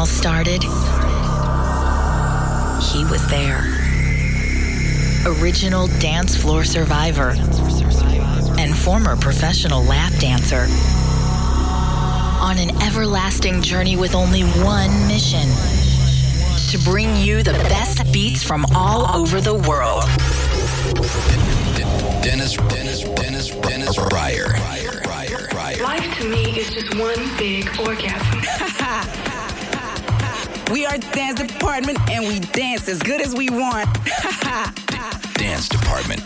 all started, he was there. Original dance floor survivor and former professional lap dancer. On an everlasting journey with only one mission to bring you the best beats from all over the world. Dennis, Dennis, Dennis, Dennis Ruyer. Life to me is just one big orgasm. We are dance department and we dance as good as we want. dance department.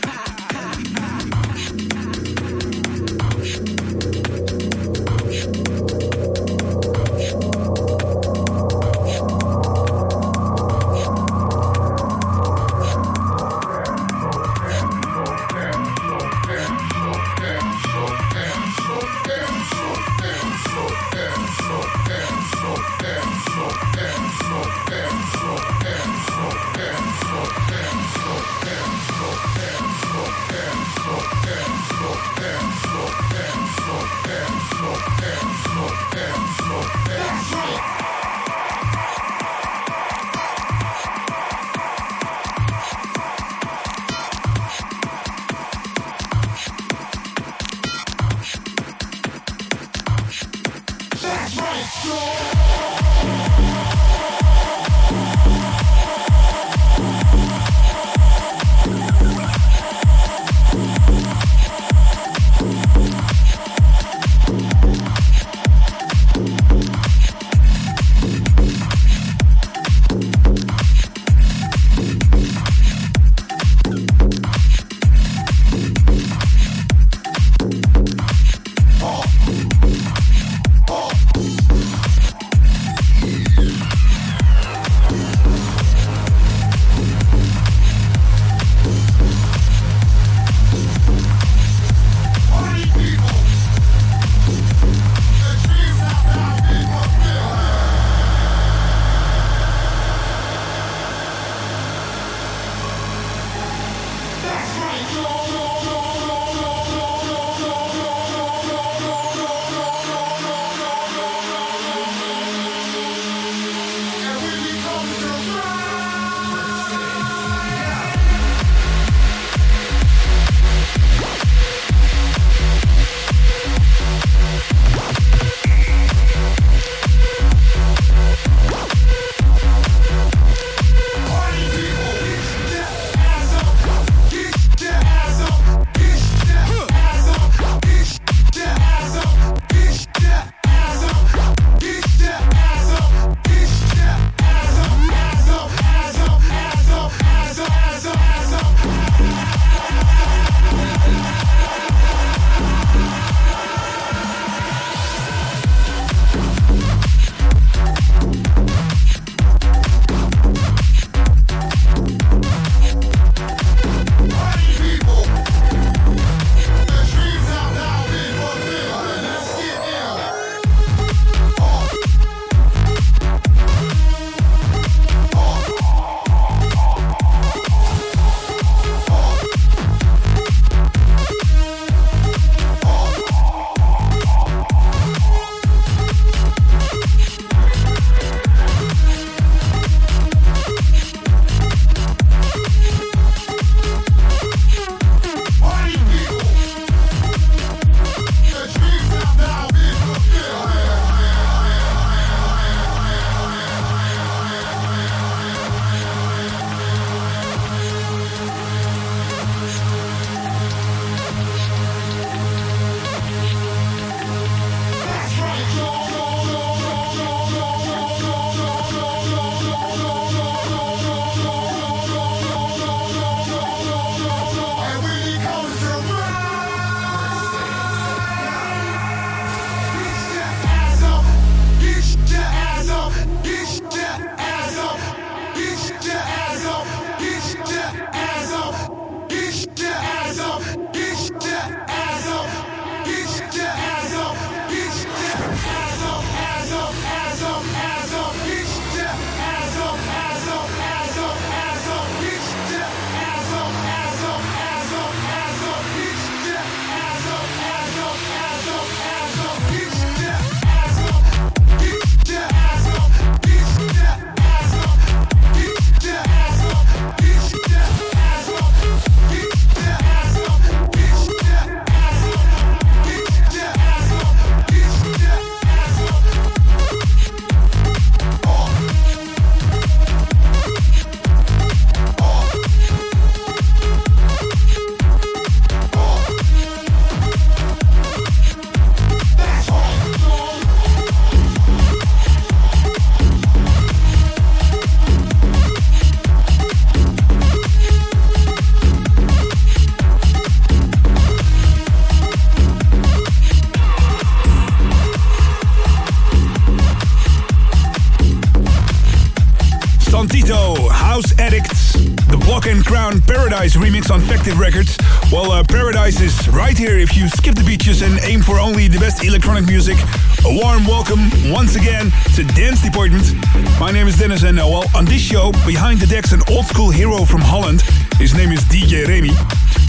Don Tito, House Addicts, the Block and Crown Paradise remix on Factive Records. Well, uh, Paradise is right here if you skip the beaches and aim for only the best electronic music. A warm welcome once again to Dance Department. My name is Dennis and uh, well, on this show, behind the decks, an old school hero from Holland. His name is DJ Remy.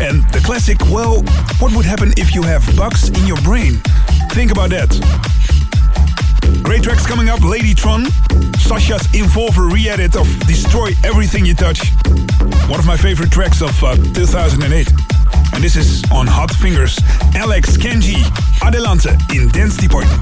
And the classic, well, what would happen if you have bugs in your brain? Think about that. Great tracks coming up Ladytron, Sasha's Involver re edit of Destroy Everything You Touch. One of my favorite tracks of uh, 2008. And this is on Hot Fingers. Alex Kenji, Adelante in Dance Department.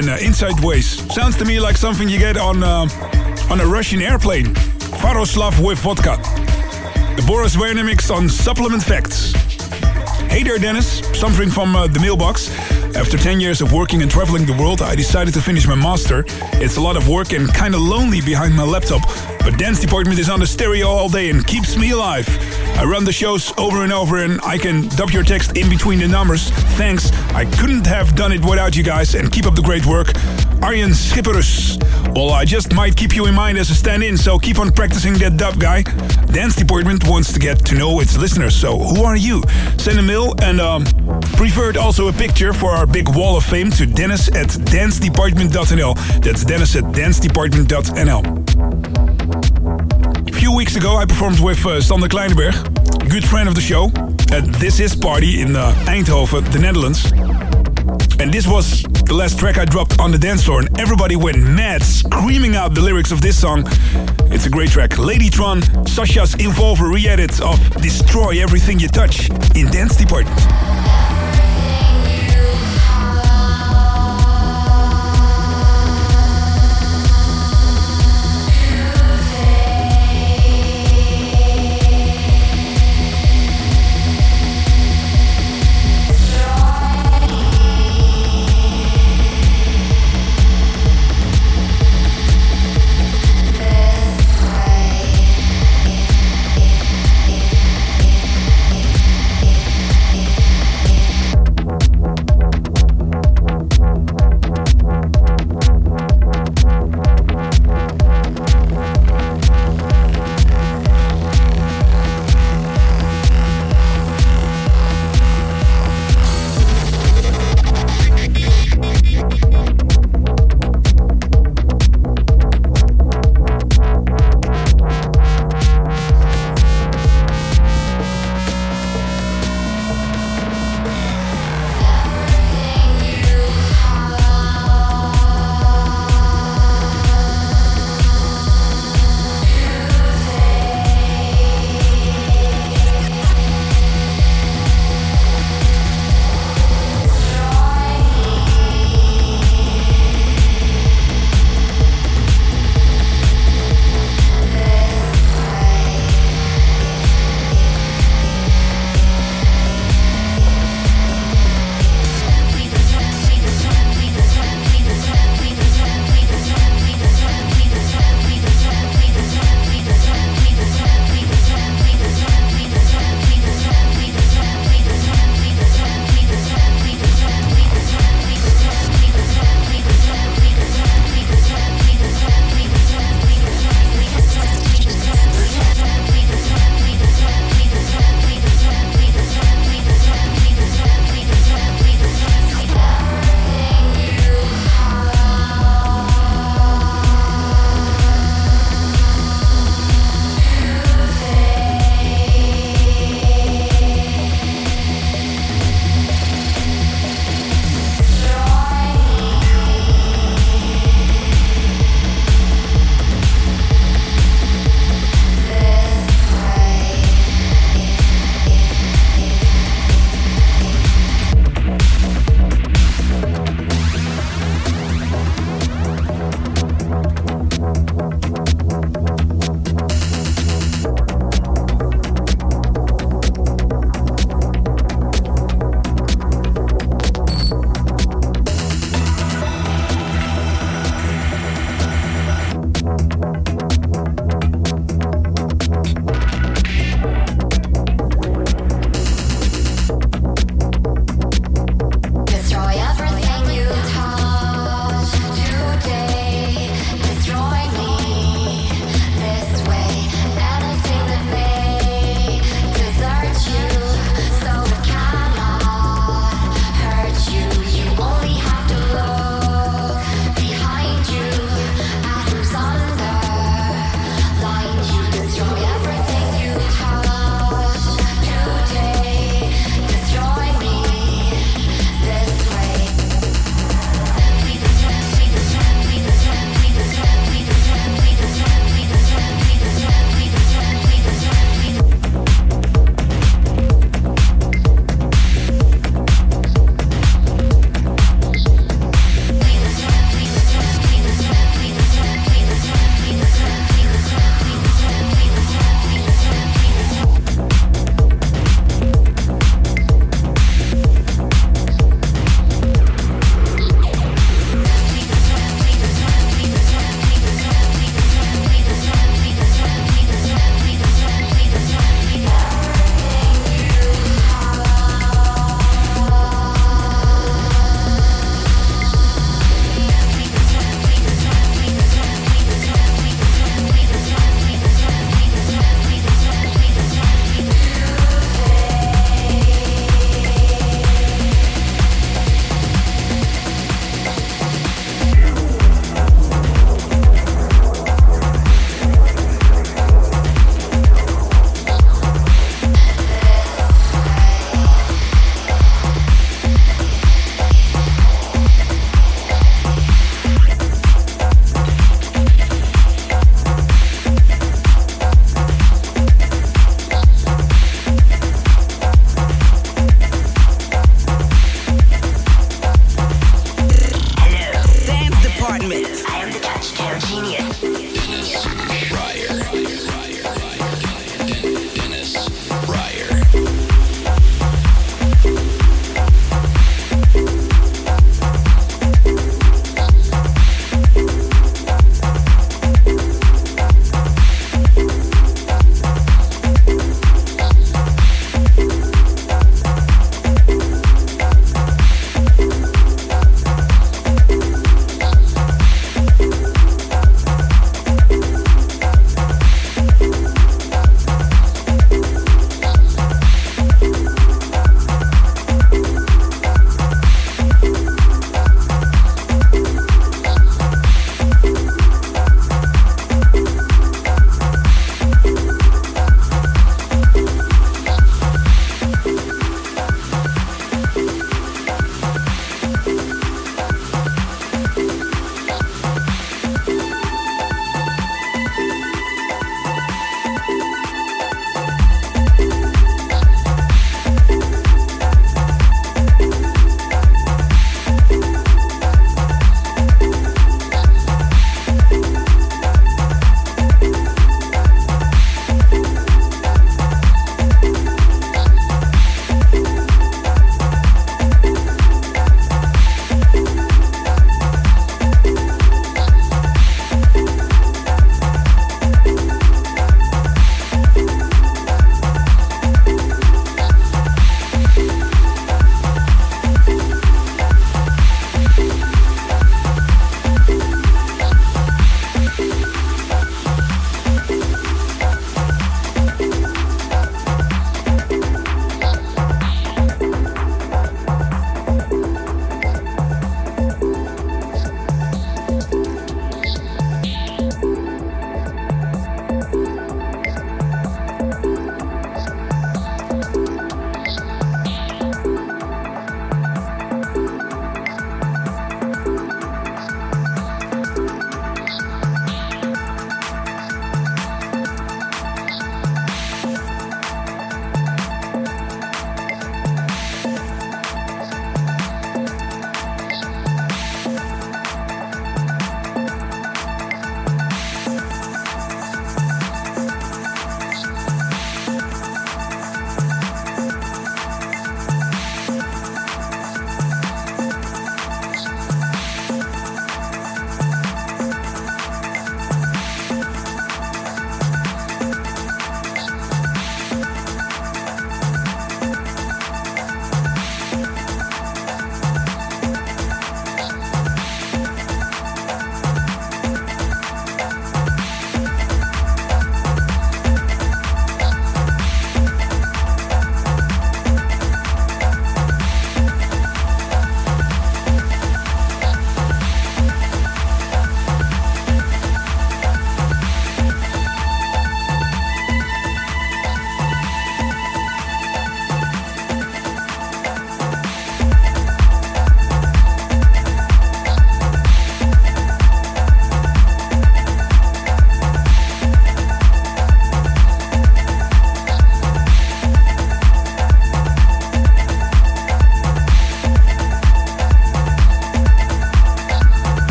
And uh, Inside Ways. Sounds to me like something you get on uh, on a Russian airplane. Faroslav with vodka. The Boris Werner on Supplement Facts. Hey there, Dennis. Something from uh, the mailbox. After 10 years of working and traveling the world, I decided to finish my master. It's a lot of work and kinda lonely behind my laptop, but dance department is on the stereo all day and keeps me alive. I run the shows over and over and I can dub your text in between the numbers. Thanks. I couldn't have done it without you guys and keep up the great work. Arjen Schipperus. Well, I just might keep you in mind as a stand-in, so keep on practicing that dub guy. Dance Department wants to get to know its listeners, so who are you? Send a mail and um, preferred also a picture for our big wall of fame to dennis at dancedepartment.nl. That's dennis at dancedepartment.nl. Few weeks ago, I performed with uh, Sander good friend of the show, at This Is Party in uh, Eindhoven, the Netherlands. And this was the last track I dropped on the dance floor, and everybody went mad, screaming out the lyrics of this song. It's a great track. Ladytron, Sasha's Involver re-edit of Destroy Everything You Touch in Dance Department.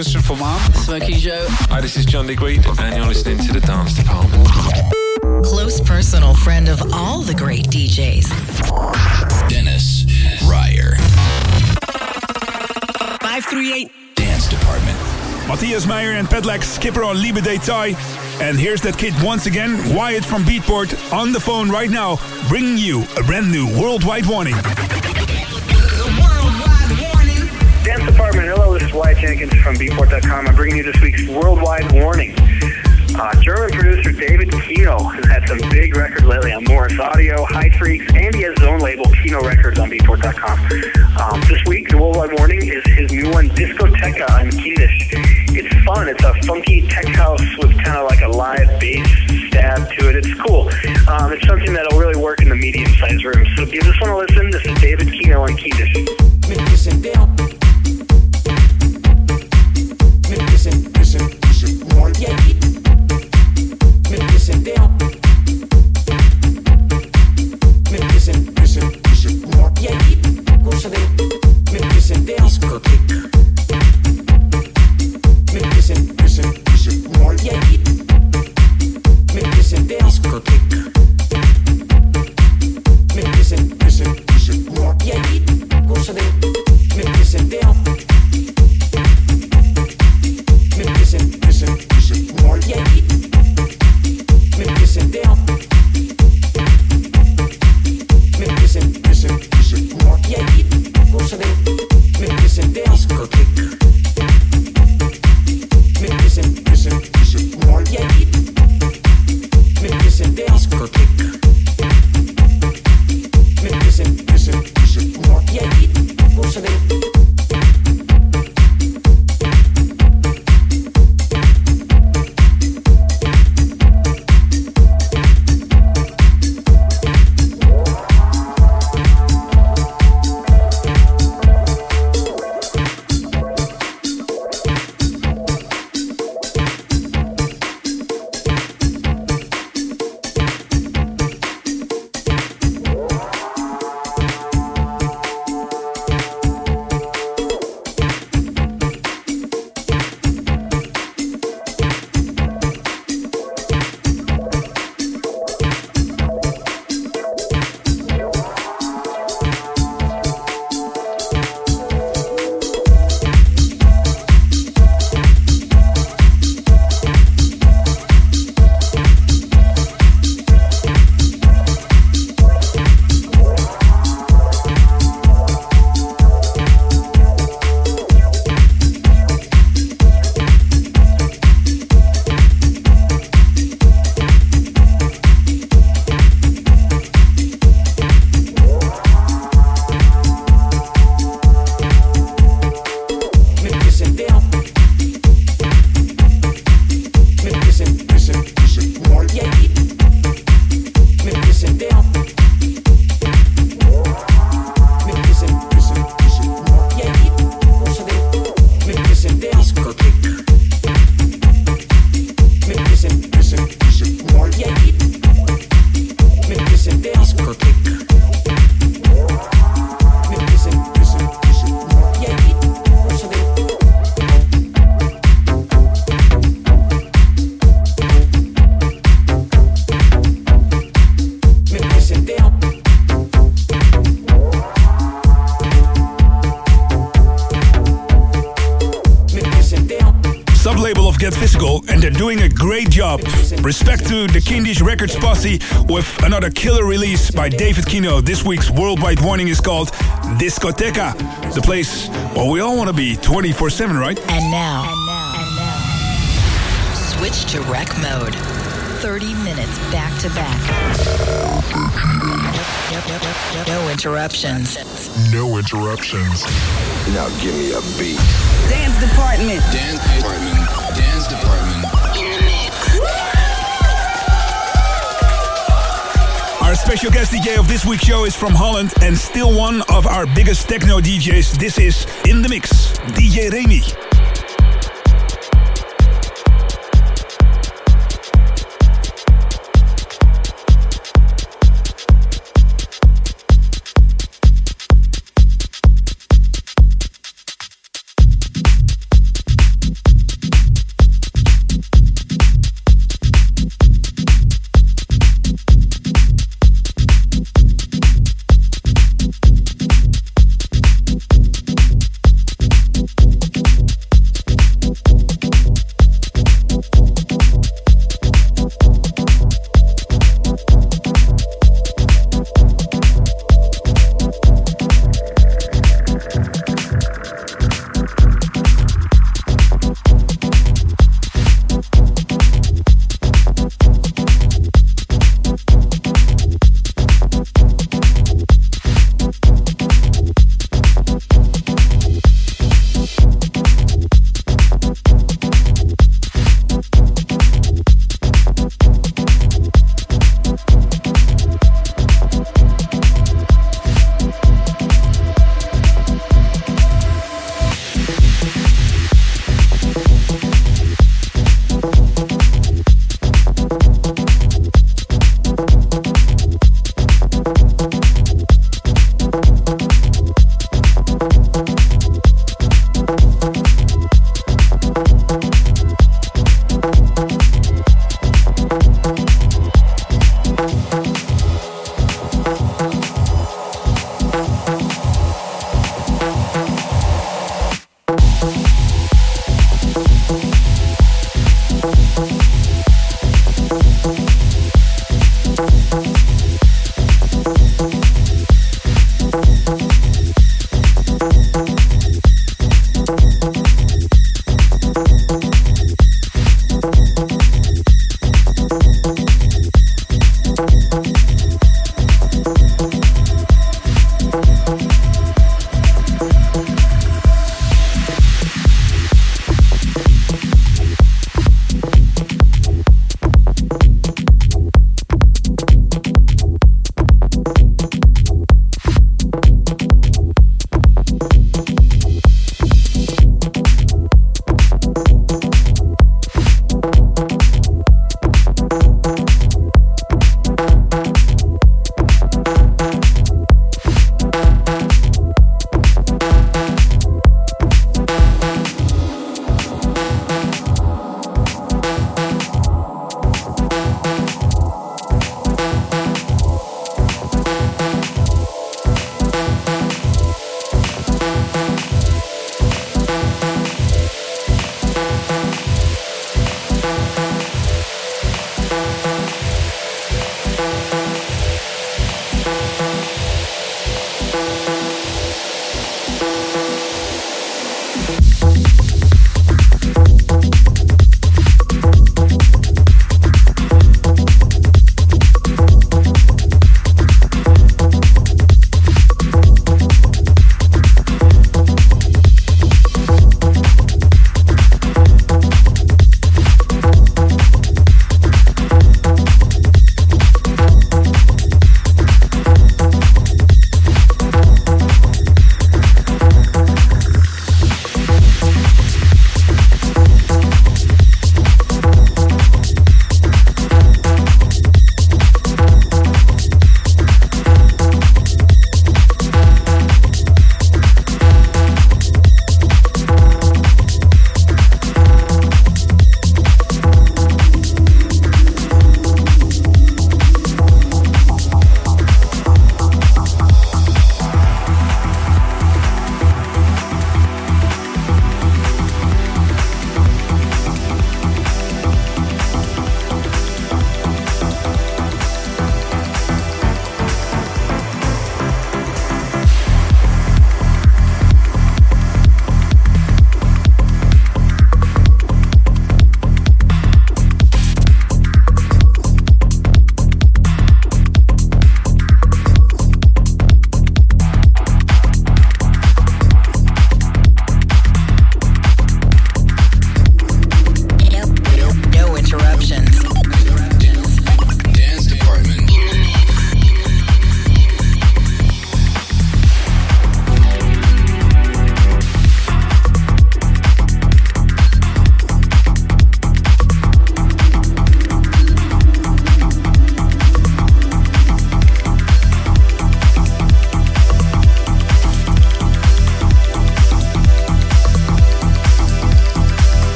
Christian from Arm. Smokey Joe. Hi, this is John Digweed, and you're listening to The Dance Department. Close personal friend of all the great DJs. Dennis Ruyer. 538. Dance Department. Matthias Meyer and Petlack skipper on Liebe Detail. And here's that kid once again, Wyatt from Beatport, on the phone right now, bringing you a brand new worldwide warning. Hello, this is Wyatt Jenkins from Beatport.com. I'm bringing you this week's worldwide warning. Uh, German producer David Keno has had some big records lately on Morris Audio, High Freaks, and he has his own label, Keno Records, on Beatport.com. Um, this week, the worldwide warning is his new one, Discoteca on Kindisch. It's fun. It's a funky tech house with kind of like a live bass stab to it. It's cool. Um, it's something that'll really work in the medium-sized room. So give this one a listen. This is David Keno on Kindisch. To the Kindisch Records posse with another killer release by David Keno. This week's worldwide warning is called Discoteca, the place where we all want to be 24/7, right? And now, and now, switch to rec mode. 30 minutes back to back. No interruptions. No interruptions. Now give me a beat. Dance Department. Dance Department. Dance Department. Special guest DJ of this week's show is from Holland and still one of our biggest techno DJs. This is In The Mix, DJ Remy.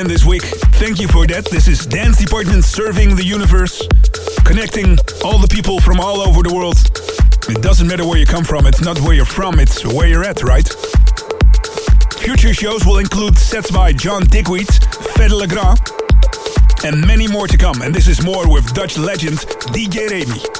Again this week. Thank you for that. This is Dance Department serving the universe, connecting all the people from all over the world. It doesn't matter where you come from, it's not where you're from, it's where you're at, right? Future shows will include sets by John Digweed, Fedde Le Grand, and many more to come. And this is more with Dutch legend DJ Remy.